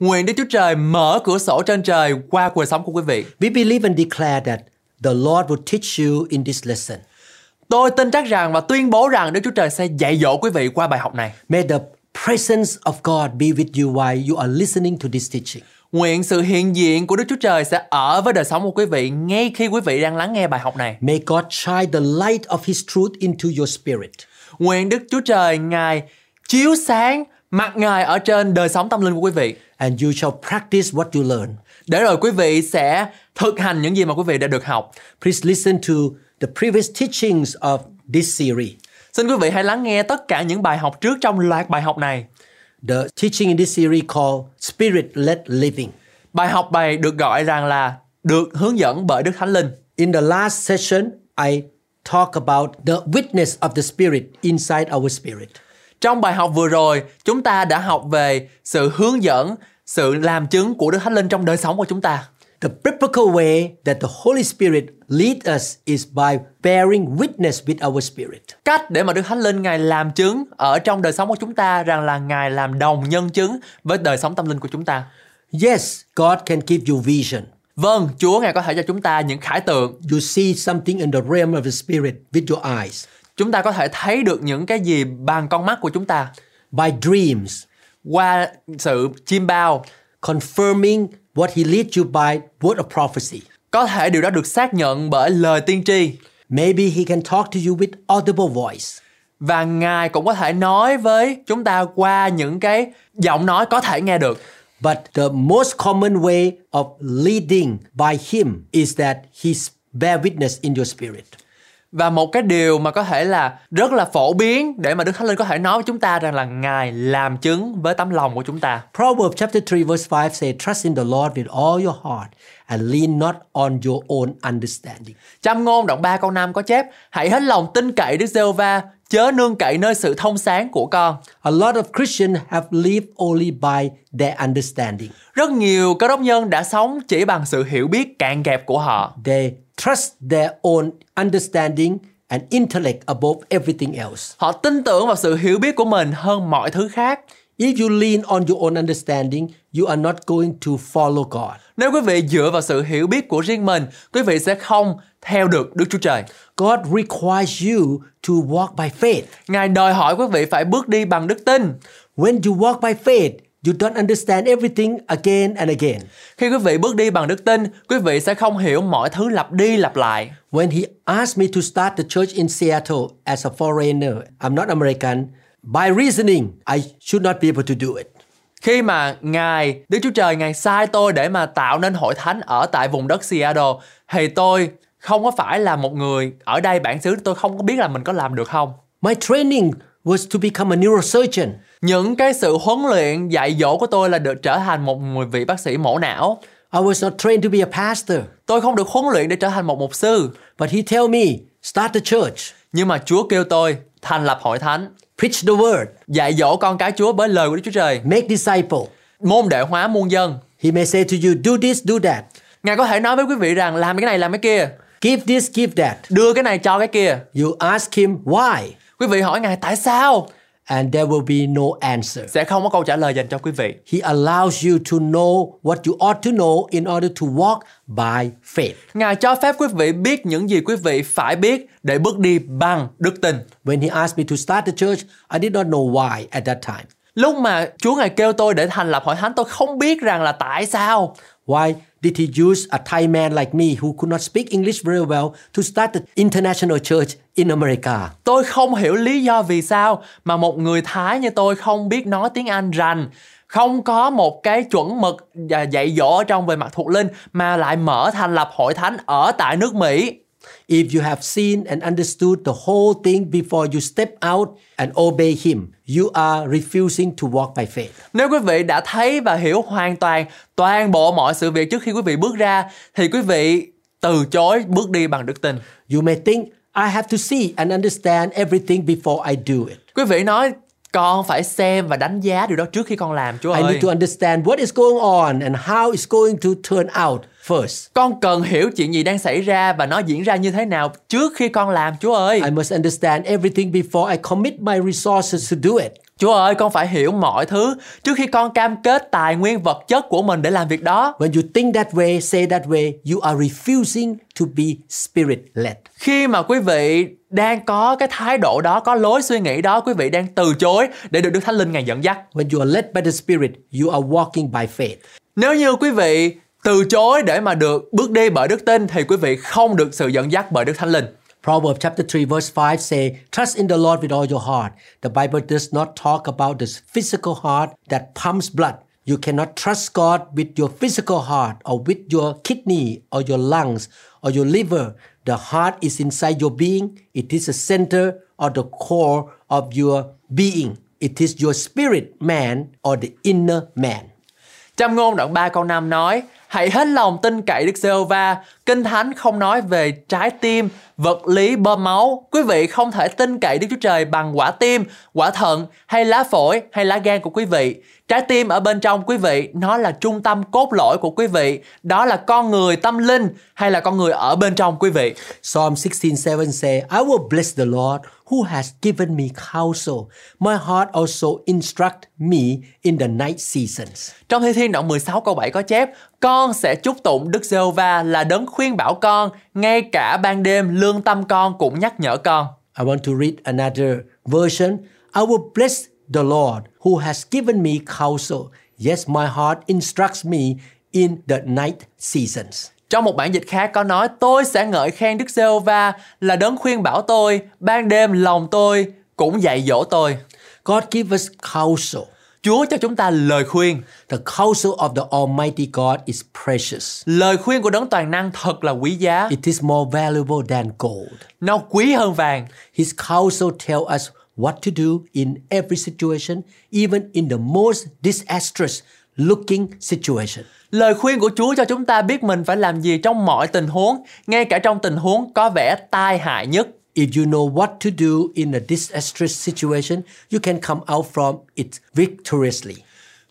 Nguyện Đức Chúa Trời mở cửa sổ trên trời qua cuộc sống của quý vị. We believe and declare that the Lord will teach you in this lesson. Tôi tin chắc rằng và tuyên bố rằng Đức Chúa Trời sẽ dạy dỗ quý vị qua bài học này. May the presence of God be with you while you are listening to this teaching. Nguyện sự hiện diện của Đức Chúa Trời sẽ ở với đời sống của quý vị ngay khi quý vị đang lắng nghe bài học này. May God shine the light of His truth into your spirit. Nguyện Đức Chúa Trời Ngài chiếu sáng mặt Ngài ở trên đời sống tâm linh của quý vị. And you shall practice what you learn. Để rồi quý vị sẽ thực hành những gì mà quý vị đã được học. Please listen to the previous teachings of this series. Xin quý vị hãy lắng nghe tất cả những bài học trước trong loạt bài học này. The teaching in this series called Spirit-led Living. Bài học này được gọi rằng là được hướng dẫn bởi Đức Thánh Linh. In the last session, I talk about the witness of the Spirit inside our spirit. Trong bài học vừa rồi, chúng ta đã học về sự hướng dẫn, sự làm chứng của Đức Thánh Linh trong đời sống của chúng ta. The biblical way that the Holy Spirit lead us is by bearing witness with our spirit. Cách để mà Đức Thánh Linh Ngài làm chứng ở trong đời sống của chúng ta rằng là Ngài làm đồng nhân chứng với đời sống tâm linh của chúng ta. Yes, God can give you vision. Vâng, Chúa Ngài có thể cho chúng ta những khải tượng. You see something in the realm of the spirit with your eyes. Chúng ta có thể thấy được những cái gì bằng con mắt của chúng ta By dreams, qua sự chiêm bao. confirming what he leads you by word of prophecy. Có thể điều đó được xác nhận bởi lời tiên tri. Maybe he can talk to you with audible voice. Và Ngài cũng có thể nói với chúng ta qua những cái giọng nói có thể nghe được. But the most common way of leading by him is that he bear witness in your spirit. Và một cái điều mà có thể là rất là phổ biến để mà Đức Thánh Linh có thể nói với chúng ta rằng là Ngài làm chứng với tấm lòng của chúng ta. Proverbs chapter 3 verse 5 say, Trust in the Lord with all your heart and lean not on your own understanding. Châm ngôn đoạn 3 câu 5 có chép Hãy hết lòng tin cậy Đức giê va chớ nương cậy nơi sự thông sáng của con. A lot of Christians have lived only by their understanding. Rất nhiều cơ đốc nhân đã sống chỉ bằng sự hiểu biết cạn kẹp của họ. They trust their own understanding and intellect above everything else. Họ tin tưởng vào sự hiểu biết của mình hơn mọi thứ khác. If you lean on your own understanding, you are not going to follow God. Nếu quý vị dựa vào sự hiểu biết của riêng mình, quý vị sẽ không theo được Đức Chúa Trời. God requires you to walk by faith. Ngài đòi hỏi quý vị phải bước đi bằng đức tin. When you walk by faith, you don't understand everything again and again. Khi quý vị bước đi bằng đức tin, quý vị sẽ không hiểu mọi thứ lặp đi lặp lại. When he asked me to start the church in Seattle as a foreigner, I'm not American, by reasoning, I should not be able to do it. Khi mà Ngài, Đức Chúa Trời, Ngài sai tôi để mà tạo nên hội thánh ở tại vùng đất Seattle, thì tôi không có phải là một người ở đây bản xứ, tôi không có biết là mình có làm được không. My training was to become a neurosurgeon. Những cái sự huấn luyện dạy dỗ của tôi là được trở thành một người vị bác sĩ mổ não. I was not trained to be a pastor, Tôi không được huấn luyện để trở thành một mục sư. but he tell me, start the church, Nhưng mà Chúa kêu tôi thành lập hội thánh, preach the word, dạy dỗ con cái Chúa bởi lời của Đức Chúa Trời, make disciple. môn đệ hóa muôn dân. He may say to you, do this, do that. Ngài có thể nói với quý vị rằng làm cái này làm cái kia, Give this, give that. đưa cái này cho cái kia. You ask him why, Quý vị hỏi Ngài tại sao? and there will be no answer. Sẽ không có câu trả lời dành cho quý vị. He allows you to know what you ought to know in order to walk by faith. Ngài cho phép quý vị biết những gì quý vị phải biết để bước đi bằng đức tin. When he asked me to start the church, I did not know why at that time. Lúc mà Chúa Ngài kêu tôi để thành lập hội thánh, tôi không biết rằng là tại sao. Why did he use a Thai man like me who could not speak English very well to start the international church in America? Tôi không hiểu lý do vì sao mà một người Thái như tôi không biết nói tiếng Anh rành, không có một cái chuẩn mực à, dạy dỗ ở trong về mặt thuộc linh mà lại mở thành lập hội thánh ở tại nước Mỹ. If you have seen and understood the whole thing before you step out and obey Him, you are refusing to walk by faith. Nếu quý vị đã thấy và hiểu hoàn toàn toàn bộ mọi sự việc trước khi quý vị bước ra thì quý vị từ chối bước đi bằng đức tin. You may think, I have to see and understand everything before I do it. Quý vị nói con phải xem và đánh giá điều đó trước khi con làm Chúa I ơi. need to understand what is going on and how it's going to turn out first. Con cần hiểu chuyện gì đang xảy ra và nó diễn ra như thế nào trước khi con làm Chúa ơi. I must understand everything before I commit my resources to do it. Chúa ơi, con phải hiểu mọi thứ trước khi con cam kết tài nguyên vật chất của mình để làm việc đó. When you think that way, say that way, you are refusing to be spirit led. Khi mà quý vị đang có cái thái độ đó, có lối suy nghĩ đó, quý vị đang từ chối để được Đức Thánh Linh Ngài dẫn dắt. When you are led by the Spirit, you are walking by faith. Nếu như quý vị từ chối để mà được bước đi bởi đức tin thì quý vị không được sự dẫn dắt bởi Đức Thánh Linh. Proverbs chapter 3 verse 5 say, Trust in the Lord with all your heart. The Bible does not talk about this physical heart that pumps blood. You cannot trust God with your physical heart or with your kidney or your lungs or your liver. The heart is inside your being. It is the center or the core of your being. It is your spirit man or the inner man. Trong ngôn đoạn 3 câu 5 nói Hãy hết lòng tin cậy Đức Giê-hô-va. Kinh Thánh không nói về trái tim, vật lý bơm máu. Quý vị không thể tin cậy Đức Chúa Trời bằng quả tim, quả thận hay lá phổi hay lá gan của quý vị. Trái tim ở bên trong quý vị, nó là trung tâm cốt lõi của quý vị. Đó là con người tâm linh hay là con người ở bên trong quý vị. Psalm 16:7 say, I will bless the Lord who has given me counsel. My heart also instruct me in the night seasons. Trong Thi Thiên đoạn 16 câu 7 có chép Con sẽ chúc tụng Đức Giê-hô-va là đấng khuyên bảo con Ngay cả ban đêm lương tâm con cũng nhắc nhở con I want to read another version. I will bless the Lord who has given me counsel. Yes, my heart instructs me in the night seasons. Trong một bản dịch khác có nói Tôi sẽ ngợi khen Đức Giê-hô-va là đấng khuyên bảo tôi Ban đêm lòng tôi cũng dạy dỗ tôi God give us counsel. Chúa cho chúng ta lời khuyên The counsel of the Almighty God is precious. Lời khuyên của đấng toàn năng thật là quý giá It is more valuable than gold. Nó quý hơn vàng His counsel tell us what to do in every situation, even in the most disastrous looking situation. Lời khuyên của Chúa cho chúng ta biết mình phải làm gì trong mọi tình huống, ngay cả trong tình huống có vẻ tai hại nhất. If you know what to do in a disastrous situation, you can come out from it victoriously.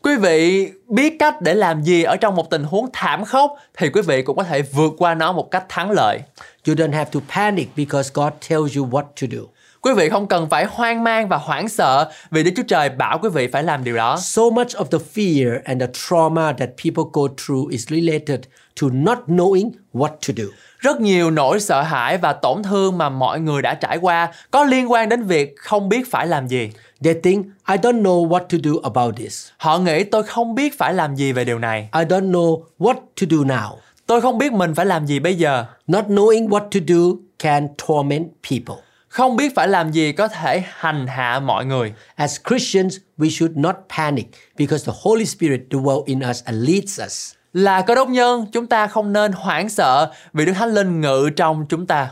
Quý vị biết cách để làm gì ở trong một tình huống thảm khốc thì quý vị cũng có thể vượt qua nó một cách thắng lợi. You don't have to panic because God tells you what to do. Quý vị không cần phải hoang mang và hoảng sợ vì Đức Chúa Trời bảo quý vị phải làm điều đó. So much of the fear and the trauma that people go through is related to not knowing what to do. Rất nhiều nỗi sợ hãi và tổn thương mà mọi người đã trải qua có liên quan đến việc không biết phải làm gì. They think, I don't know what to do about this. Họ nghĩ tôi không biết phải làm gì về điều này. I don't know what to do now. Tôi không biết mình phải làm gì bây giờ. Not knowing what to do can torment people. Không biết phải làm gì có thể hành hạ mọi người. As Christians, we should not panic because the Holy Spirit dwells in us and leads us. Là cơ đốc nhân, chúng ta không nên hoảng sợ vì Đức Thánh Linh ngự trong chúng ta.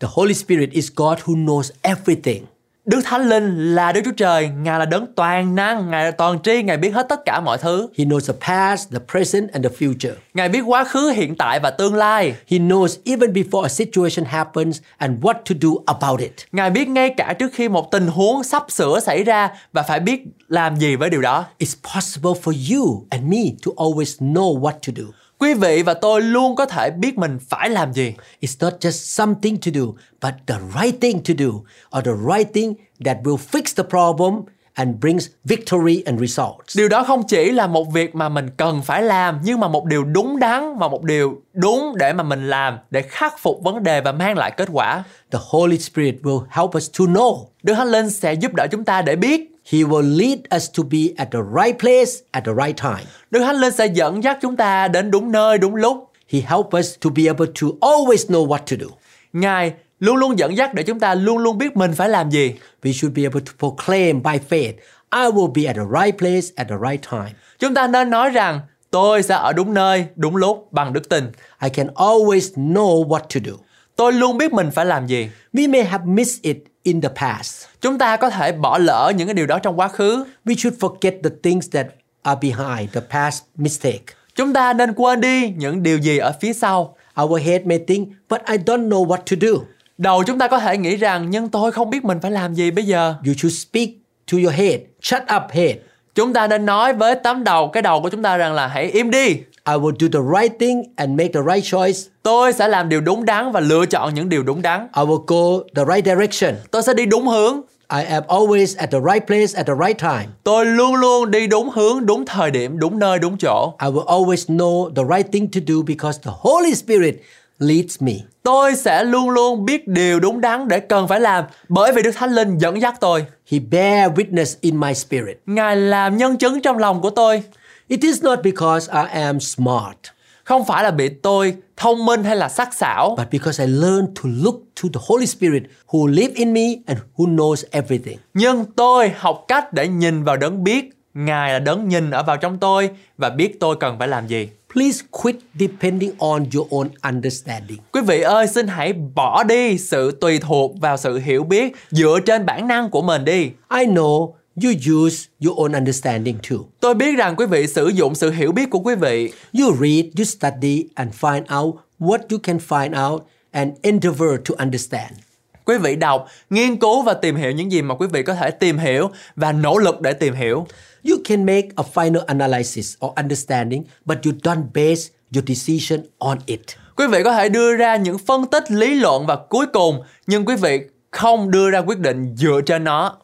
The Holy Spirit is God who knows everything. Đức Thánh Linh là Đức Chúa Trời, Ngài là đấng toàn năng, Ngài là toàn tri, Ngài biết hết tất cả mọi thứ. He knows the past, the present, and the future. Ngài biết quá khứ, hiện tại và tương lai. He knows even before a situation happens and what to do about it. Ngài biết ngay cả trước khi một tình huống sắp sửa xảy ra và phải biết làm gì với điều đó. It's possible for you and me to always know what to do. Quý vị và tôi luôn có thể biết mình phải làm gì. It's not just something to do, but the right thing to do, or the right thing that will fix the problem and brings victory and results. Điều đó không chỉ là một việc mà mình cần phải làm nhưng mà một điều đúng đắn và một điều đúng để mà mình làm để khắc phục vấn đề và mang lại kết quả. The Holy Spirit will help us to know. Đức Thánh Linh sẽ giúp đỡ chúng ta để biết. He will lead us to be at the right place at the right time. Đức Thánh Linh sẽ dẫn dắt chúng ta đến đúng nơi, đúng lúc. He help us to be able to always know what to do. Ngài luôn luôn dẫn dắt để chúng ta luôn luôn biết mình phải làm gì. We should be able to proclaim by faith, I will be at the right place at the right time. Chúng ta nên nói rằng tôi sẽ ở đúng nơi, đúng lúc bằng đức tin. I can always know what to do. Tôi luôn biết mình phải làm gì. We may have missed it in the past. Chúng ta có thể bỏ lỡ những cái điều đó trong quá khứ. We should forget the things that are behind the past mistake. Chúng ta nên quên đi những điều gì ở phía sau. Our head may think, but I don't know what to do. Đầu chúng ta có thể nghĩ rằng nhưng tôi không biết mình phải làm gì bây giờ. You should speak to your head. Shut up, head. Chúng ta nên nói với tấm đầu cái đầu của chúng ta rằng là hãy im đi. I will do the right thing and make the right choice. Tôi sẽ làm điều đúng đắn và lựa chọn những điều đúng đắn. I will go the right direction. Tôi sẽ đi đúng hướng. I am always at the right place at the right time. Tôi luôn luôn đi đúng hướng, đúng thời điểm, đúng nơi, đúng chỗ. I will always know the right thing to do because the Holy Spirit leads me. Tôi sẽ luôn luôn biết điều đúng đắn để cần phải làm bởi vì Đức Thánh Linh dẫn dắt tôi. He bear witness in my spirit. Ngài làm nhân chứng trong lòng của tôi. It is not because I am smart, Không phải là bị tôi thông minh hay là sắc sảo but because I learn to look to the Holy Spirit who live in me and who knows everything. Nhưng tôi học cách để nhìn vào đấng biết Ngài là đấng nhìn ở vào trong tôi và biết tôi cần phải làm gì. Please quit depending on your own understanding. Quý vị ơi, xin hãy bỏ đi sự tùy thuộc vào sự hiểu biết dựa trên bản năng của mình đi. I know you use your own understanding too. Tôi biết rằng quý vị sử dụng sự hiểu biết của quý vị. You read, you study, and find out what you can find out and endeavor to understand. Quý vị đọc, nghiên cứu và tìm hiểu những gì mà quý vị có thể tìm hiểu và nỗ lực để tìm hiểu. You can make a final analysis or understanding, but you don't base your decision on it. Quý vị có thể đưa ra những phân tích lý luận và cuối cùng nhưng quý vị không đưa ra quyết định dựa trên nó.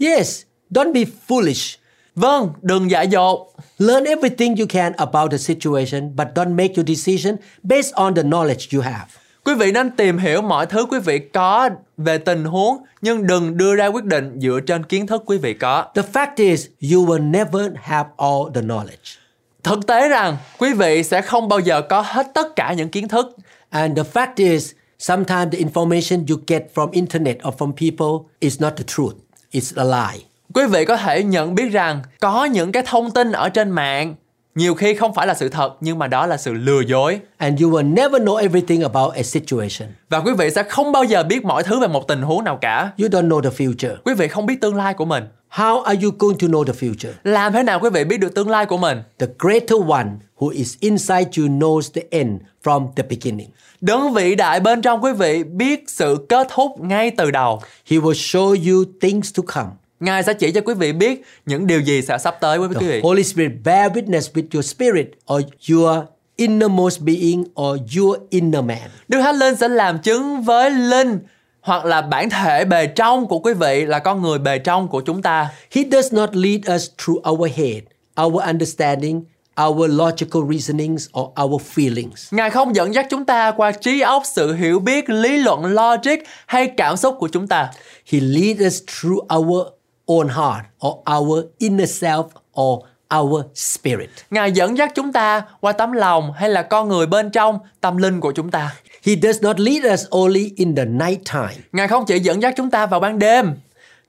Yes, don't be foolish. Vâng, đừng dại dột. Learn everything you can about the situation, but don't make your decision based on the knowledge you have. Quý vị nên tìm hiểu mọi thứ quý vị có về tình huống nhưng đừng đưa ra quyết định dựa trên kiến thức quý vị có. The fact is, you will never have all the knowledge. Thực tế rằng quý vị sẽ không bao giờ có hết tất cả những kiến thức And the fact is, sometimes the information you get from internet or from people is not the truth. It's a lie. Quý vị có thể nhận biết rằng có những cái thông tin ở trên mạng nhiều khi không phải là sự thật nhưng mà đó là sự lừa dối And you will never know everything about a situation. và quý vị sẽ không bao giờ biết mọi thứ về một tình huống nào cả. You don't know the future. Quý vị không biết tương lai của mình. How are you going to know the future? Làm thế nào quý vị biết được tương lai của mình? The greater one who is inside you knows the end from the beginning. Đấng vĩ đại bên trong quý vị biết sự kết thúc ngay từ đầu. He will show you things to come. Ngài sẽ chỉ cho quý vị biết những điều gì sẽ sắp tới với quý The vị. Holy Spirit bear witness with your spirit or your innermost being or your inner man. Đức Thánh Linh sẽ làm chứng với linh hoặc là bản thể bề trong của quý vị là con người bề trong của chúng ta. He does not lead us through our head, our understanding, our logical reasonings or our feelings. Ngài không dẫn dắt chúng ta qua trí óc, sự hiểu biết, lý luận, logic hay cảm xúc của chúng ta. He leads us through our own heart or our inner self or our spirit. Ngài dẫn dắt chúng ta qua tấm lòng hay là con người bên trong tâm linh của chúng ta. He does not lead us only in the night time. Ngài không chỉ dẫn dắt chúng ta vào ban đêm.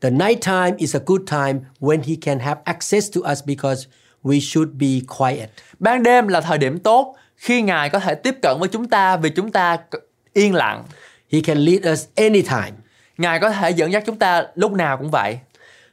The night time is a good time when he can have access to us because we should be quiet. Ban đêm là thời điểm tốt khi Ngài có thể tiếp cận với chúng ta vì chúng ta yên lặng. He can lead us anytime. Ngài có thể dẫn dắt chúng ta lúc nào cũng vậy.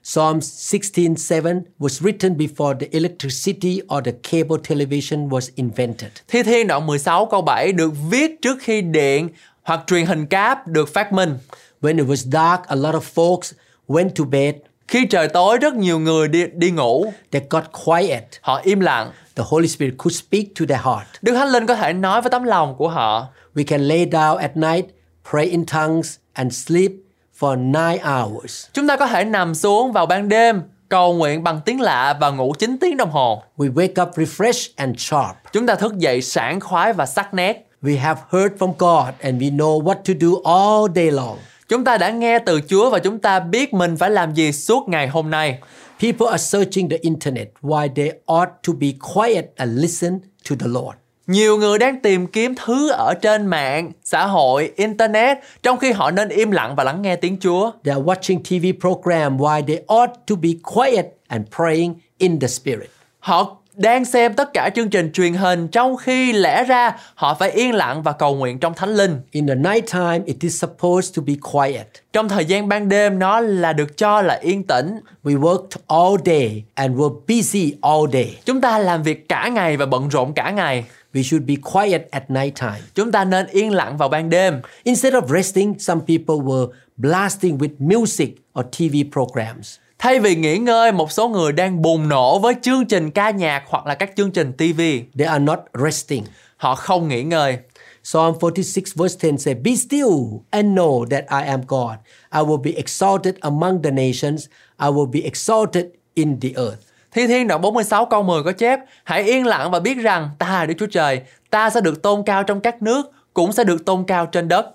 Psalm 16:7 was written before the electricity or the cable television was invented. Thi Thiên đoạn 16 câu 7 được viết trước khi điện hoặc truyền hình cáp được phát minh. When it was dark, a lot of folks went to bed. Khi trời tối rất nhiều người đi đi ngủ, They got quiet. họ im lặng. The Holy Spirit could speak to their heart. Đức Thánh Linh có thể nói với tấm lòng của họ. We can lay down at night, pray in tongues, and sleep for nine hours. Chúng ta có thể nằm xuống vào ban đêm, cầu nguyện bằng tiếng lạ và ngủ 9 tiếng đồng hồ. We wake up refreshed and sharp. Chúng ta thức dậy sảng khoái và sắc nét. We have heard from God and we know what to do all day long. Chúng ta đã nghe từ Chúa và chúng ta biết mình phải làm gì suốt ngày hôm nay. People are searching the internet why they ought to be quiet and listen to the Lord. Nhiều người đang tìm kiếm thứ ở trên mạng, xã hội, internet trong khi họ nên im lặng và lắng nghe tiếng Chúa. They are watching TV program why they ought to be quiet and praying in the spirit. Họ đang xem tất cả chương trình truyền hình trong khi lẽ ra họ phải yên lặng và cầu nguyện trong thánh linh. In the nighttime, it is supposed to be quiet. Trong thời gian ban đêm nó là được cho là yên tĩnh. We worked all day and were busy all day. Chúng ta làm việc cả ngày và bận rộn cả ngày. We should be quiet at nighttime. Chúng ta nên yên lặng vào ban đêm. Instead of resting, some people were blasting with music or TV programs. Thay vì nghỉ ngơi, một số người đang bùng nổ với chương trình ca nhạc hoặc là các chương trình TV. They are not resting. Họ không nghỉ ngơi. Psalm 46 verse 10 says, Be still and know that I am God. I will be exalted among the nations. I will be exalted in the earth. Thi Thiên đoạn 46 câu 10 có chép Hãy yên lặng và biết rằng ta là Đức Chúa Trời Ta sẽ được tôn cao trong các nước Cũng sẽ được tôn cao trên đất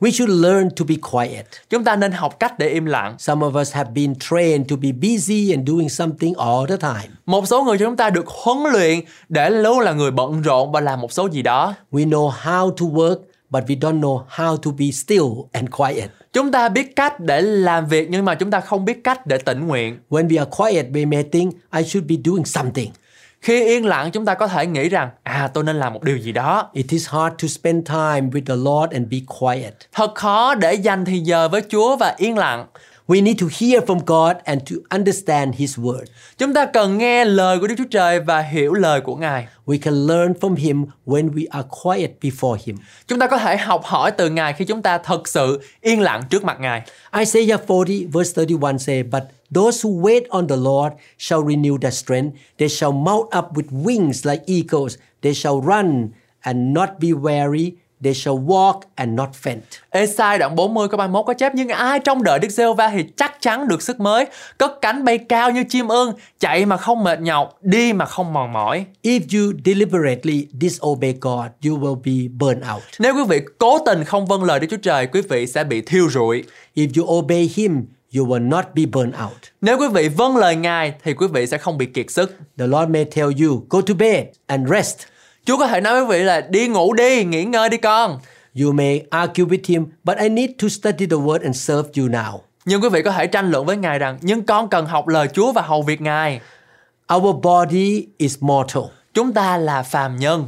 We should learn to be quiet. Chúng ta nên học cách để im lặng Some of us have been trained to be busy and doing something all the time. Một số người chúng ta được huấn luyện Để luôn là người bận rộn và làm một số gì đó We know how to work, but we don't know how to be still and quiet. Chúng ta biết cách để làm việc Nhưng mà chúng ta không biết cách để tĩnh nguyện When we are quiet, we may think, I should be doing something. Khi yên lặng chúng ta có thể nghĩ rằng À tôi nên làm một điều gì đó It is hard to spend time with the Lord and be quiet. Thật khó để dành thì giờ với Chúa và yên lặng We need to hear from God and to understand His word. Chúng ta cần nghe lời của Đức Chúa Trời và hiểu lời của Ngài. We can learn from Him when we are quiet before Him. Chúng ta có thể học hỏi từ Ngài khi chúng ta thật sự yên lặng trước mặt Ngài. Isaiah 40 verse 31 say, But those who wait on the Lord shall renew their strength. They shall mount up with wings like eagles. They shall run and not be weary. They shall walk and not faint. Esai đoạn 40 câu 31 có chép Nhưng ai trong đợi Đức giê va thì chắc chắn được sức mới Cất cánh bay cao như chim ưng Chạy mà không mệt nhọc Đi mà không mòn mỏi If you deliberately disobey God, you will be burned out. Nếu quý vị cố tình không vâng lời Đức Chúa Trời Quý vị sẽ bị thiêu rụi If you obey Him, you will not be burned out. Nếu quý vị vâng lời Ngài Thì quý vị sẽ không bị kiệt sức The Lord may tell you, go to bed and rest. Chúa có thể nói với quý vị là đi ngủ đi, nghỉ ngơi đi con. You may argue with Him, but I need to study the word and serve you now. Nhưng quý vị có thể tranh luận với Ngài rằng Nhưng con cần học lời Chúa và hầu việc Ngài. Our body is mortal. Chúng ta là phàm nhân.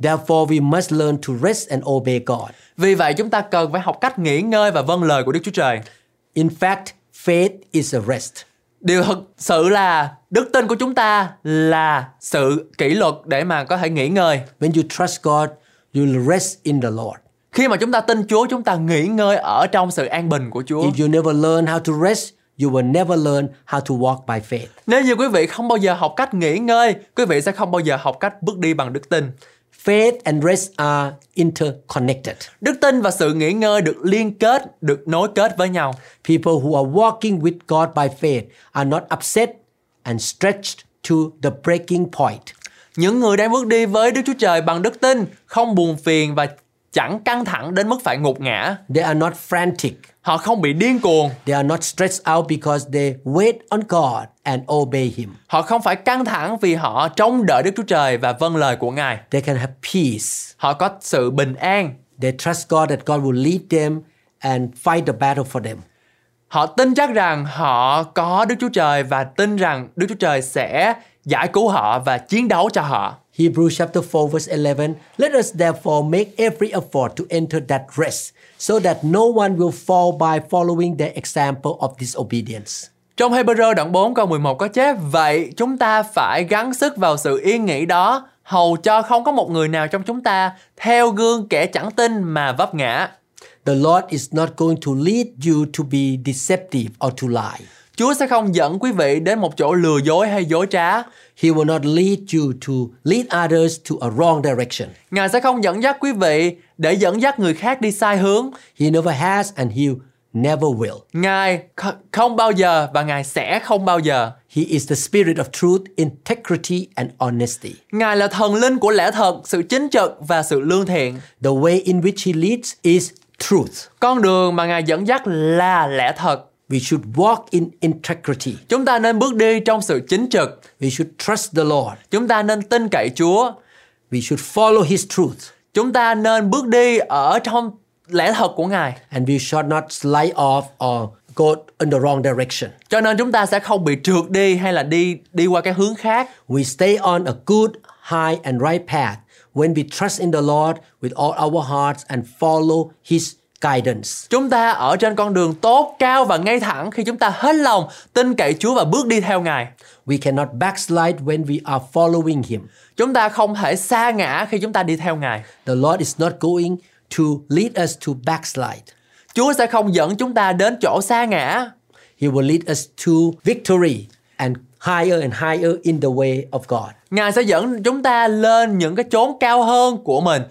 Therefore, we must learn to rest and obey God. Vì vậy chúng ta cần phải học cách nghỉ ngơi và vâng lời của Đức Chúa Trời. In fact, faith is a rest. Điều thực sự là đức tin của chúng ta là sự kỷ luật để mà có thể nghỉ ngơi. When you trust God, you rest in the Lord. Khi mà chúng ta tin Chúa, chúng ta nghỉ ngơi ở trong sự an bình của Chúa. If you never learn how to rest, you will never learn how to walk by faith. Nếu như quý vị không bao giờ học cách nghỉ ngơi, quý vị sẽ không bao giờ học cách bước đi bằng đức tin. Faith and rest are interconnected. Đức tin và sự nghỉ ngơi được liên kết, được nối kết với nhau. People who are walking with God by faith are not upset and stretched to the breaking point. Những người đang bước đi với Đức Chúa Trời bằng đức tin, không buồn phiền và chẳng căng thẳng đến mức phải ngục ngã. They are not frantic. Họ không bị điên cuồng, They are not stressed out because they wait on God and obey Him. họ không phải căng thẳng vì họ trông đợi Đức Chúa Trời và vâng lời của Ngài. They can have peace. Họ có sự bình an, They trust God that God will lead them and fight the battle for them. họ tin chắc rằng họ có Đức Chúa Trời và tin rằng Đức Chúa Trời sẽ giải cứu họ và chiến đấu cho họ. Hebrews chapter 4 verse 11 Let us therefore make every effort to enter that rest so that no one will fall by following their example of disobedience. Trong Hebrew đoạn 4 câu 11 có chép Vậy chúng ta phải gắng sức vào sự yên nghỉ đó Hầu cho không có một người nào trong chúng ta Theo gương kẻ chẳng tin mà vấp ngã The Lord is not going to lead you to be deceptive or to lie. Chúa sẽ không dẫn quý vị đến một chỗ lừa dối hay dối trá He will not lead you to lead others to a wrong direction. Ngài sẽ không dẫn dắt quý vị để dẫn dắt người khác đi sai hướng He never has and he never will. Ngài kh- không bao giờ và Ngài sẽ không bao giờ He is the spirit of truth, integrity and honesty. Ngài là thần linh của lẽ thật, sự chính trực và sự lương thiện The way in which he leads is truth. Con đường mà Ngài dẫn dắt là lẽ thật We should walk in integrity. Chúng ta nên bước đi trong sự chính trực We should trust the Lord. Chúng ta nên tin cậy Chúa We should follow his truth. Chúng ta nên bước đi ở trong lẽ thật của Ngài And we should not slide off or go in the wrong direction. Cho nên chúng ta sẽ không bị trượt đi hay là đi đi qua cái hướng khác. We stay on a good, high, and right path when we trust in the Lord with all our hearts and follow His guidance. Chúng ta ở trên con đường tốt, cao và ngay thẳng khi chúng ta hết lòng tin cậy Chúa và bước đi theo Ngài. We cannot backslide when we are following Him. Chúng ta không thể sa ngã khi chúng ta đi theo Ngài. The Lord is not going to lead us to backslide. Chúa sẽ không dẫn chúng ta đến chỗ sa ngã. He will lead us to victory and higher and higher in the way of God. Ngài sẽ dẫn chúng ta lên những cái chốn cao hơn của mình.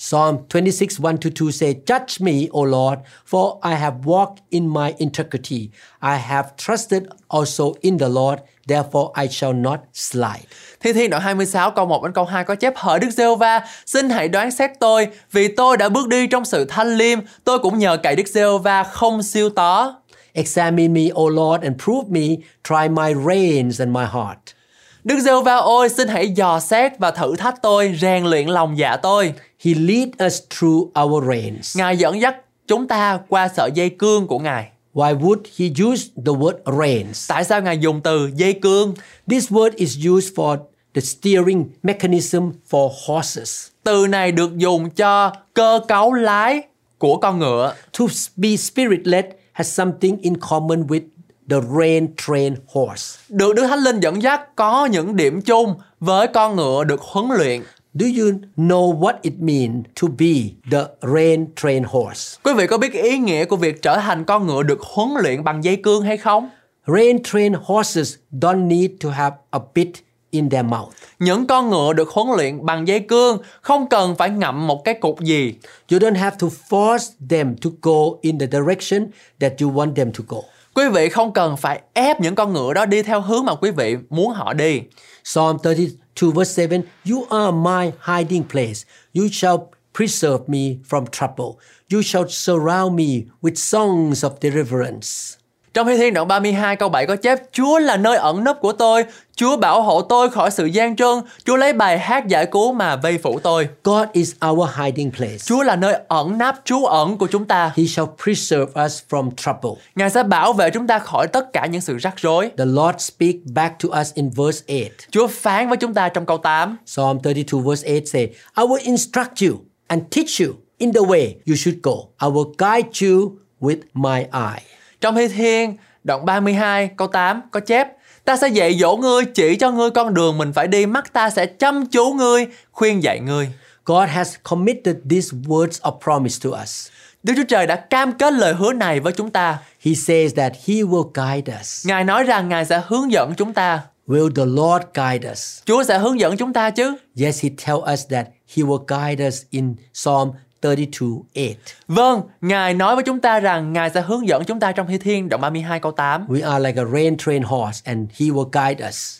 Psalm 26, 1 to 2 say, Judge me, O Lord, for I have walked in my integrity. I have trusted also in the Lord, therefore I shall not slide. Thi Thiên đoạn 26 câu 1 đến câu 2 có chép hỡi Đức Giê-hô-va, xin hãy đoán xét tôi, vì tôi đã bước đi trong sự thanh liêm, tôi cũng nhờ cậy Đức Giê-hô-va không siêu tó. Examine me, O Lord, and prove me. Try my reins and my heart. Đức Giê-hô-va ôi, xin hãy dò xét và thử thách tôi, rèn luyện lòng dạ tôi. He lead us through our reins. Ngài dẫn dắt chúng ta qua sợi dây cương của Ngài. Why would he use the word reins? Tại sao Ngài dùng từ dây cương? This word is used for the steering mechanism for horses. Từ này được dùng cho cơ cấu lái của con ngựa. To be spirit-led has something in common with the rein-trained horse. Được Đức Thánh Linh dẫn dắt có những điểm chung với con ngựa được huấn luyện. Do you know what it means to be the rein-trained horse? Quý vị có biết ý nghĩa của việc trở thành con ngựa được huấn luyện bằng dây cương hay không? Rein-trained horses don't need to have a bit in their mouth. Những con ngựa được huấn luyện bằng dây cương không cần phải ngậm một cái cục gì. You don't have to force them to go in the direction that you want them to go. Quý vị không cần phải ép những con ngựa đó đi theo hướng mà quý vị muốn họ đi. Psalm 32 verse 7 You are my hiding place. You shall preserve me from trouble. You shall surround me with songs of deliverance. Trong Thi Thiên đoạn 32 câu 7 có chép Chúa là nơi ẩn nấp của tôi, Chúa bảo hộ tôi khỏi sự gian trân, Chúa lấy bài hát giải cứu mà vây phủ tôi. God is our hiding place. Chúa là nơi ẩn nấp, trú ẩn của chúng ta. He shall preserve us from trouble. Ngài sẽ bảo vệ chúng ta khỏi tất cả những sự rắc rối. The Lord speak back to us in verse 8. Chúa phán với chúng ta trong câu 8. Psalm 32 verse 8 say, I will instruct you and teach you in the way you should go. I will guide you with my eye. Trong Thi Thiên đoạn 32 câu 8 có chép Ta sẽ dạy dỗ ngươi, chỉ cho ngươi con đường mình phải đi, mắt ta sẽ chăm chú ngươi, khuyên dạy ngươi. God has committed these words of promise to us. Đức Chúa Trời đã cam kết lời hứa này với chúng ta. He says that He will guide us. Ngài nói rằng Ngài sẽ hướng dẫn chúng ta. Will the Lord guide us? Chúa sẽ hướng dẫn chúng ta chứ? Yes, He tell us that He will guide us in Psalm 32 8. Vâng, Ngài nói với chúng ta rằng Ngài sẽ hướng dẫn chúng ta trong Thi Thiên đoạn 32 câu 8. We are like a rein-trained horse and He will guide us.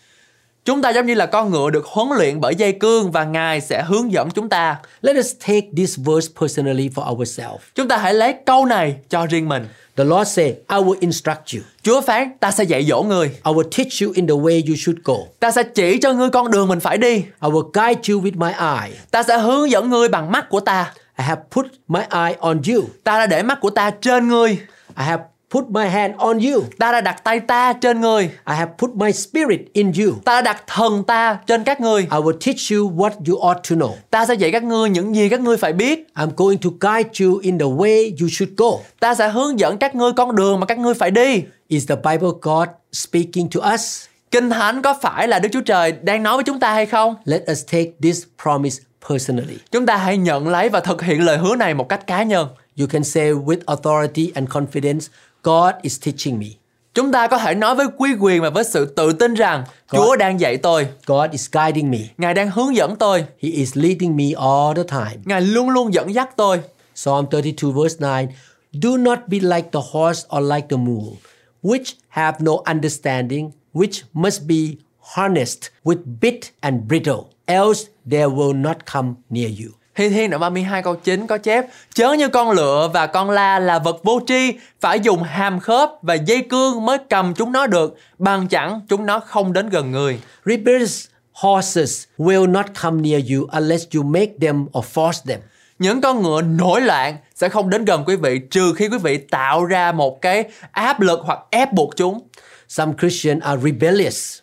Chúng ta giống như là con ngựa được huấn luyện bởi dây cương và Ngài sẽ hướng dẫn chúng ta. Let us take this verse personally for ourselves. Chúng ta hãy lấy câu này cho riêng mình. The Lord say, I will instruct you. Chúa phán, ta sẽ dạy dỗ ngươi. I will teach you in the way you should go. Ta sẽ chỉ cho ngươi con đường mình phải đi. I will guide you with my eye. Ta sẽ hướng dẫn ngươi bằng mắt của ta. I have put my eye on you. Ta đã để mắt của ta trên ngươi. I have put my hand on you. Ta đã đặt tay ta trên ngươi. I have put my spirit in you. Ta đã đặt thần ta trên các ngươi. I will teach you what you ought to know. Ta sẽ dạy các ngươi những gì các ngươi phải biết. I'm going to guide you in the way you should go. Ta sẽ hướng dẫn các ngươi con đường mà các ngươi phải đi. Is the Bible God speaking to us? Kinh Thánh có phải là Đức Chúa Trời đang nói với chúng ta hay không? Let us take this promise personally. Chúng ta hãy nhận lấy và thực hiện lời hứa này một cách cá nhân. You can say with authority and confidence, God is teaching me. Chúng ta có thể nói với quy quyền và với sự tự tin rằng Chúa đang dạy tôi, God is guiding me. Ngài đang hướng dẫn tôi, He is leading me all the time. Ngài luôn luôn dẫn dắt tôi. Psalm 32 verse 9 Do not be like the horse or like the mule, which have no understanding, which must be harnessed with bit and bridle, else they will not come near you. Thi Thiên đoạn 32 câu 9 có chép Chớ như con lựa và con la là vật vô tri Phải dùng hàm khớp và dây cương mới cầm chúng nó được Bằng chẳng chúng nó không đến gần người Rebellious horses will not come near you unless you make them or force them. Những con ngựa nổi loạn sẽ không đến gần quý vị trừ khi quý vị tạo ra một cái áp lực hoặc ép buộc chúng. Some Christians are rebellious.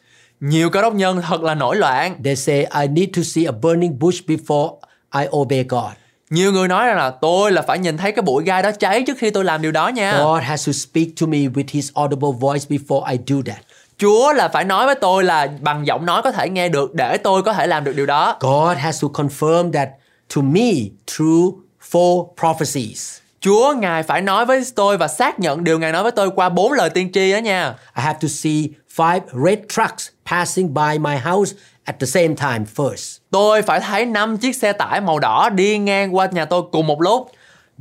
Nhiều cơ đốc nhân thật là nổi loạn. They say, I need to see a burning bush before I obey God. Nhiều người nói rằng là tôi là phải nhìn thấy cái bụi gai đó cháy trước khi tôi làm điều đó nha. God has to speak to me with his audible voice before I do that. Chúa là phải nói với tôi là bằng giọng nói có thể nghe được để tôi có thể làm được điều đó. God has to confirm that to me through four prophecies. Chúa Ngài phải nói với tôi và xác nhận điều Ngài nói với tôi qua bốn lời tiên tri đó nha. I have to see five red trucks passing by my house at the same time first. Tôi phải thấy năm chiếc xe tải màu đỏ đi ngang qua nhà tôi cùng một lúc.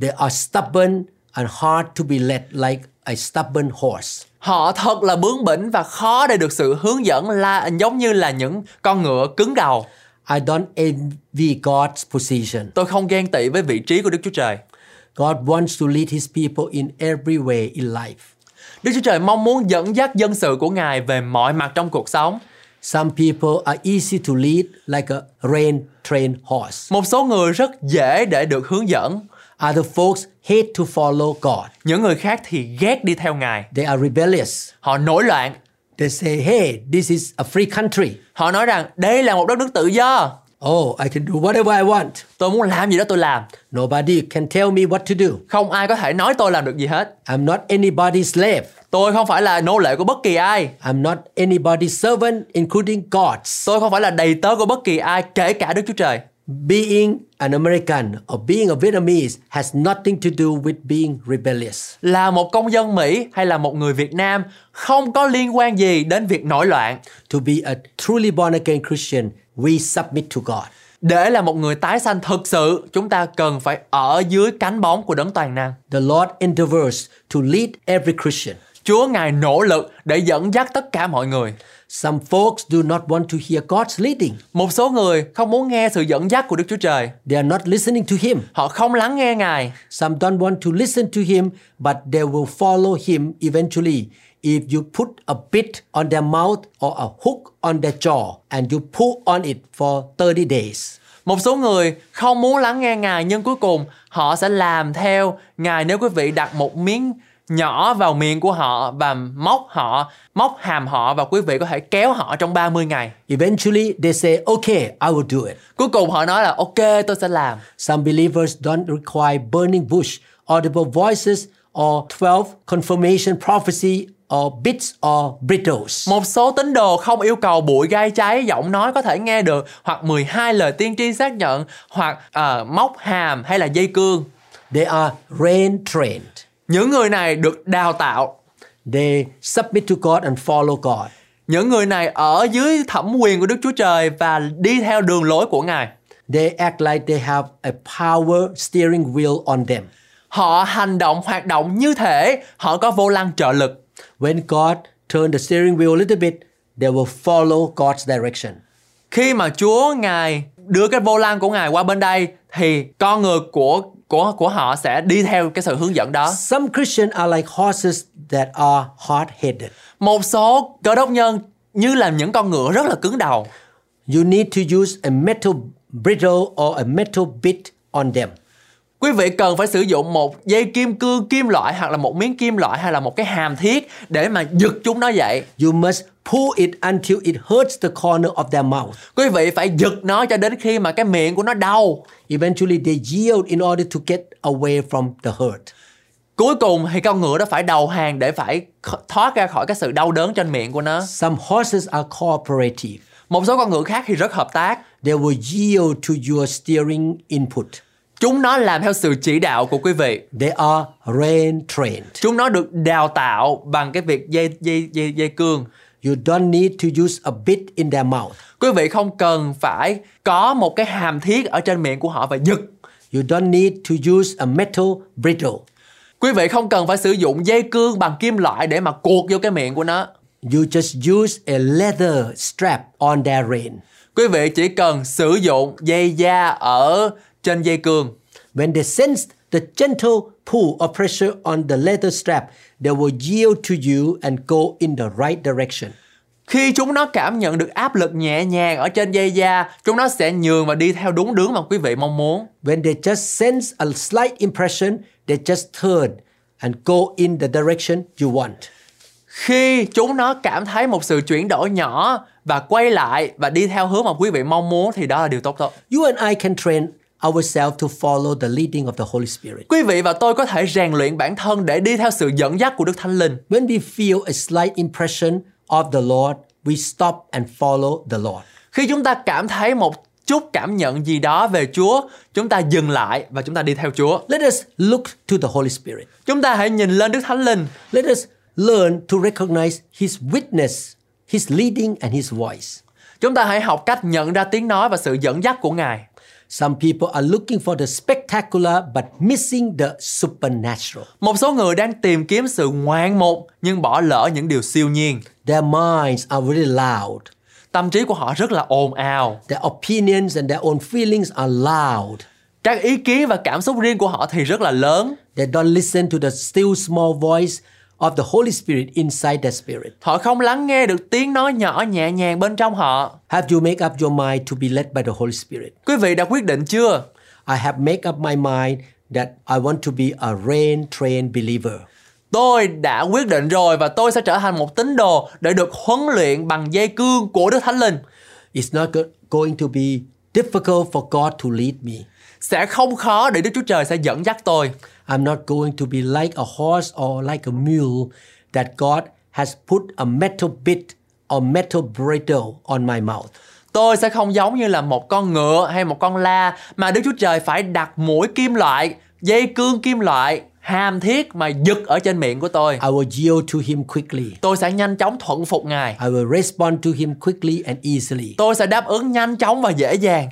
They are stubborn and hard to be led like a stubborn horse. Họ thật là bướng bỉnh và khó để được sự hướng dẫn là giống như là những con ngựa cứng đầu. I don't envy God's position. Tôi không ghen tị với vị trí của Đức Chúa Trời. God wants to lead his people in every way in life. Đức Chúa Trời mong muốn dẫn dắt dân sự của Ngài về mọi mặt trong cuộc sống. Some people are easy to lead like a rain trained horse. Một số người rất dễ để được hướng dẫn. Other folks hate to follow God. Những người khác thì ghét đi theo Ngài. They are rebellious. Họ nổi loạn. They say, hey, this is a free country. Họ nói rằng đây là một đất nước tự do. Oh, I can do whatever I want. Tôi muốn làm gì đó tôi làm. Nobody can tell me what to do. Không ai có thể nói tôi làm được gì hết. I'm not anybody's slave. Tôi không phải là nô lệ của bất kỳ ai. I'm not anybody's servant, including God's. Tôi không phải là đầy tớ của bất kỳ ai, kể cả Đức Chúa Trời. Being an American or being a Vietnamese has nothing to do with being rebellious. Là một công dân Mỹ hay là một người Việt Nam không có liên quan gì đến việc nổi loạn. To be a truly born again Christian, we submit to God. Để là một người tái sanh thực sự, chúng ta cần phải ở dưới cánh bóng của đấng toàn năng. The Lord endeavors to lead every Christian. Chúa Ngài nỗ lực để dẫn dắt tất cả mọi người. Some folks do not want to hear God's leading. Một số người không muốn nghe sự dẫn dắt của Đức Chúa Trời. They are not listening to Him. Họ không lắng nghe Ngài. Some don't want to listen to Him, but they will follow Him eventually. If you put a bit on their mouth or a hook on their jaw and you pull on it for 30 days. Một số người không muốn lắng nghe Ngài nhưng cuối cùng họ sẽ làm theo Ngài nếu quý vị đặt một miếng nhỏ vào miệng của họ và móc họ, móc hàm họ và quý vị có thể kéo họ trong 30 ngày. Eventually, they say, okay, I will do it. Cuối cùng họ nói là ok tôi sẽ làm. Some believers don't require burning bush, audible voices, or 12 confirmation prophecy, or bits or brittles. Một số tín đồ không yêu cầu bụi gai cháy giọng nói có thể nghe được hoặc 12 lời tiên tri xác nhận hoặc uh, móc hàm hay là dây cương. They are rain trained. Những người này được đào tạo. They submit to God and follow God. Những người này ở dưới thẩm quyền của Đức Chúa Trời và đi theo đường lối của Ngài. They act like they have a power steering wheel on them. Họ hành động hoạt động như thể họ có vô lăng trợ lực. When God turn the steering wheel a little bit, they will follow God's direction. Khi mà Chúa Ngài đưa cái vô lăng của Ngài qua bên đây thì con người của của của họ sẽ đi theo cái sự hướng dẫn đó. Some Christians are like horses that are hard-headed. Một số cơ đốc nhân như là những con ngựa rất là cứng đầu. You need to use a metal bridle or a metal bit on them. Quý vị cần phải sử dụng một dây kim cương kim loại hoặc là một miếng kim loại hay là một cái hàm thiết để mà giật chúng nó dậy. You must pull it until it hurts the corner of their mouth. Quý vị phải giật nó cho đến khi mà cái miệng của nó đau. Eventually, they yield in order to get away from the hurt. Cuối cùng thì con ngựa đó phải đầu hàng để phải thoát ra khỏi cái sự đau đớn trên miệng của nó. Some horses are cooperative. Một số con ngựa khác thì rất hợp tác. They will yield to your steering input. Chúng nó làm theo sự chỉ đạo của quý vị. They are rain trained. Chúng nó được đào tạo bằng cái việc dây dây dây dây cương. You don't need to use a bit in their mouth. Quý vị không cần phải có một cái hàm thiết ở trên miệng của họ và giật. You don't need to use a metal bridle. Quý vị không cần phải sử dụng dây cương bằng kim loại để mà cuột vô cái miệng của nó. You just use a leather strap on their rein. Quý vị chỉ cần sử dụng dây da ở trên dây cương. When they sense the gentle pull or pressure on the leather strap, they will yield to you and go in the right direction. Khi chúng nó cảm nhận được áp lực nhẹ nhàng ở trên dây da, chúng nó sẽ nhường và đi theo đúng hướng mà quý vị mong muốn. When they just sense a slight impression, they just turn and go in the direction you want. Khi chúng nó cảm thấy một sự chuyển đổi nhỏ và quay lại và đi theo hướng mà quý vị mong muốn thì đó là điều tốt tốt. You and I can train ourselves to follow the leading of the Holy Spirit. Quý vị và tôi có thể rèn luyện bản thân để đi theo sự dẫn dắt của Đức Thánh Linh. When we feel a slight impression of the Lord, we stop and follow the Lord. Khi chúng ta cảm thấy một chút cảm nhận gì đó về Chúa, chúng ta dừng lại và chúng ta đi theo Chúa. Let us look to the Holy Spirit. Chúng ta hãy nhìn lên Đức Thánh Linh. Let us learn to recognize His witness, His leading, and His voice. Chúng ta hãy học cách nhận ra tiếng nói và sự dẫn dắt của Ngài. Some people are looking for the spectacular but missing the supernatural. Một số người đang tìm kiếm sự ngoạn mục nhưng bỏ lỡ những điều siêu nhiên. Their minds are very loud. Tâm trí của họ rất là ồn ào. Their opinions and their own feelings are loud. Các ý kiến và cảm xúc riêng của họ thì rất là lớn. They don't listen to the still small voice of the Holy Spirit inside their spirit. Họ không lắng nghe được tiếng nói nhỏ nhẹ nhàng bên trong họ. Have you make up your mind to be led by the Holy Spirit? Quý vị đã quyết định chưa? I have make up my mind that I want to be a rain trained believer. Tôi đã quyết định rồi và tôi sẽ trở thành một tín đồ để được huấn luyện bằng dây cương của Đức Thánh Linh. It's not go- going to be difficult for God to lead me. Sẽ không khó để Đức Chúa Trời sẽ dẫn dắt tôi. I'm not going to be like a horse or like a mule that God has put a metal bit or metal bridle on my mouth. Tôi sẽ không giống như là một con ngựa hay một con la mà Đức Chúa Trời phải đặt mũi kim loại, dây cương kim loại, hàm thiết mà giật ở trên miệng của tôi. I will yield to Him quickly. Tôi sẽ nhanh chóng thuận phục Ngài. I will respond to Him quickly and easily. Tôi sẽ đáp ứng nhanh chóng và dễ dàng.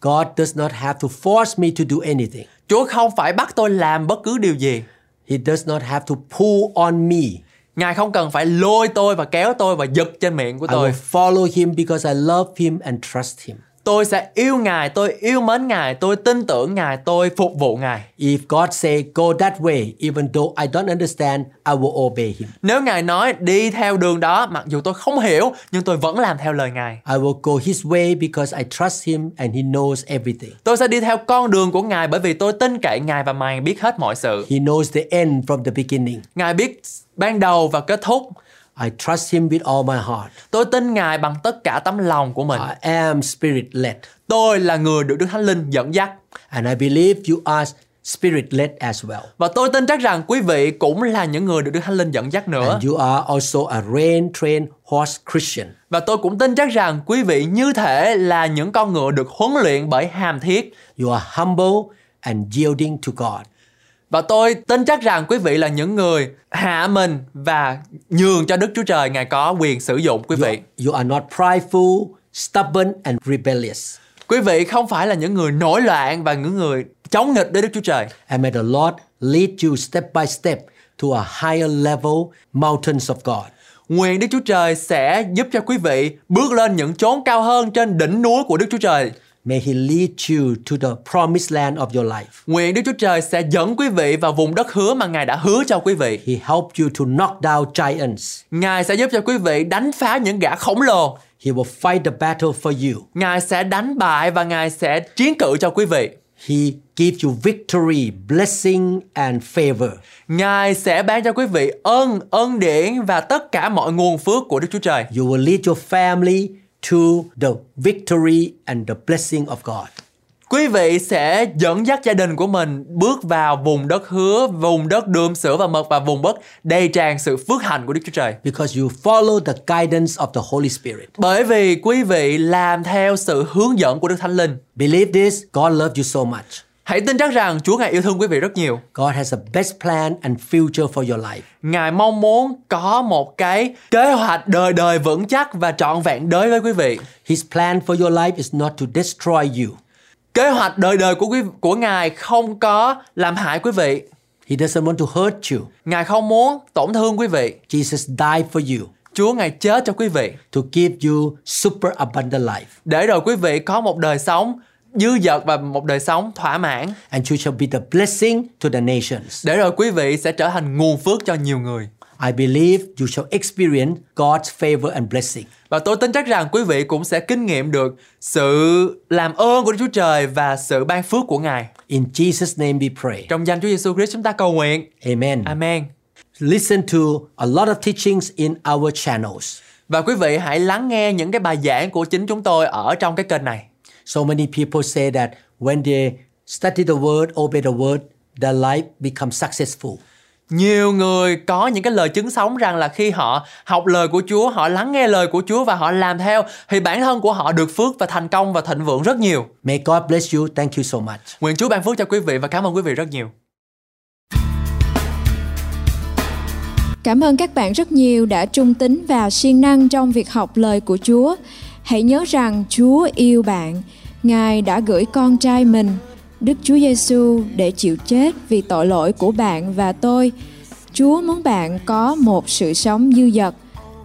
God does not have to force me to do anything. Chúa không phải bắt tôi làm bất cứ điều gì. He does not have to pull on me. Ngài không cần phải lôi tôi và kéo tôi và giật trên miệng của I will tôi. follow Him because I love Him and trust Him. Tôi sẽ yêu Ngài, tôi yêu mến Ngài, tôi tin tưởng Ngài, tôi phục vụ Ngài. If God say go that way, even though I don't understand, I will obey Him. Nếu Ngài nói đi theo đường đó, mặc dù tôi không hiểu, nhưng tôi vẫn làm theo lời Ngài. I will go His way because I trust Him and He knows everything. Tôi sẽ đi theo con đường của Ngài bởi vì tôi tin cậy Ngài và Ngài biết hết mọi sự. He knows the end from the beginning. Ngài biết ban đầu và kết thúc. I trust Him with all my heart. Tôi tin Ngài bằng tất cả tấm lòng của mình. I am Spirit led. Tôi là người được Đức Thánh Linh dẫn dắt. And I believe you are Spirit led as well. Và tôi tin chắc rằng quý vị cũng là những người được Đức Thánh Linh dẫn dắt nữa. And you are also a rain trained horse Christian. Và tôi cũng tin chắc rằng quý vị như thể là những con ngựa được huấn luyện bởi hàm thiết. You are humble and yielding to God. Và tôi tin chắc rằng quý vị là những người hạ mình và nhường cho Đức Chúa Trời Ngài có quyền sử dụng quý vị. You are not prideful, stubborn, and rebellious. Quý vị không phải là những người nổi loạn và những người chống nghịch với Đức Chúa Trời. And may the Lord lead you step by step to a higher level mountains of God. Nguyện Đức Chúa Trời sẽ giúp cho quý vị bước lên những chốn cao hơn trên đỉnh núi của Đức Chúa Trời. May He lead you to the promised land of your life. Nguyện Đức Chúa Trời sẽ dẫn quý vị vào vùng đất hứa mà Ngài đã hứa cho quý vị. He help you to knock down giants. Ngài sẽ giúp cho quý vị đánh phá những gã khổng lồ. He will fight the battle for you. Ngài sẽ đánh bại và Ngài sẽ chiến cự cho quý vị. He gives you victory, blessing, and favor. Ngài sẽ ban cho quý vị ân, ân điển và tất cả mọi nguồn phước của Đức Chúa Trời. You will lead your family to the victory and the blessing of God. Quý vị sẽ dẫn dắt gia đình của mình bước vào vùng đất hứa, vùng đất đươm sữa và mật và vùng đất đầy tràn sự phước hạnh của Đức Chúa Trời. Because you follow the guidance of the Holy Spirit. Bởi vì quý vị làm theo sự hướng dẫn của Đức Thánh Linh. Believe this, God loves you so much. Hãy tin chắc rằng Chúa Ngài yêu thương quý vị rất nhiều. God has a best plan and future for your life. Ngài mong muốn có một cái kế hoạch đời đời vững chắc và trọn vẹn đối với quý vị. His plan for your life is not to destroy you. Kế hoạch đời đời của quý của Ngài không có làm hại quý vị. He doesn't want to hurt you. Ngài không muốn tổn thương quý vị. Jesus died for you Chúa Ngài chết cho quý vị to give you super abundant life. để rồi quý vị có một đời sống dư dật và một đời sống thỏa mãn And you shall be the blessing to the nations. để rồi quý vị sẽ trở thành nguồn phước cho nhiều người. I believe you shall experience God's favor and blessing. Và tôi tin chắc rằng quý vị cũng sẽ kinh nghiệm được sự làm ơn của Đức Chúa Trời và sự ban phước của Ngài. In Jesus' name we pray. Trong danh Chúa Giêsu Christ chúng ta cầu nguyện. Amen. Amen. Listen to a lot of teachings in our channels. Và quý vị hãy lắng nghe những cái bài giảng của chính chúng tôi ở trong cái kênh này. So many people say that when they study the word, obey the word, their life becomes successful. Nhiều người có những cái lời chứng sống rằng là khi họ học lời của Chúa, họ lắng nghe lời của Chúa và họ làm theo thì bản thân của họ được phước và thành công và thịnh vượng rất nhiều. May God bless you. Thank you so much. Nguyện Chúa ban phước cho quý vị và cảm ơn quý vị rất nhiều. Cảm ơn các bạn rất nhiều đã trung tín và siêng năng trong việc học lời của Chúa. Hãy nhớ rằng Chúa yêu bạn. Ngài đã gửi con trai mình, Đức Chúa Giêsu để chịu chết vì tội lỗi của bạn và tôi. Chúa muốn bạn có một sự sống dư dật,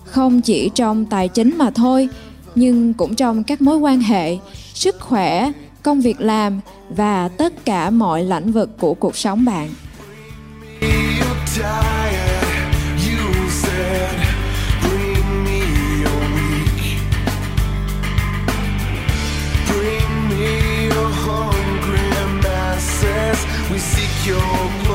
không chỉ trong tài chính mà thôi, nhưng cũng trong các mối quan hệ, sức khỏe, công việc làm và tất cả mọi lĩnh vực của cuộc sống bạn. We seek your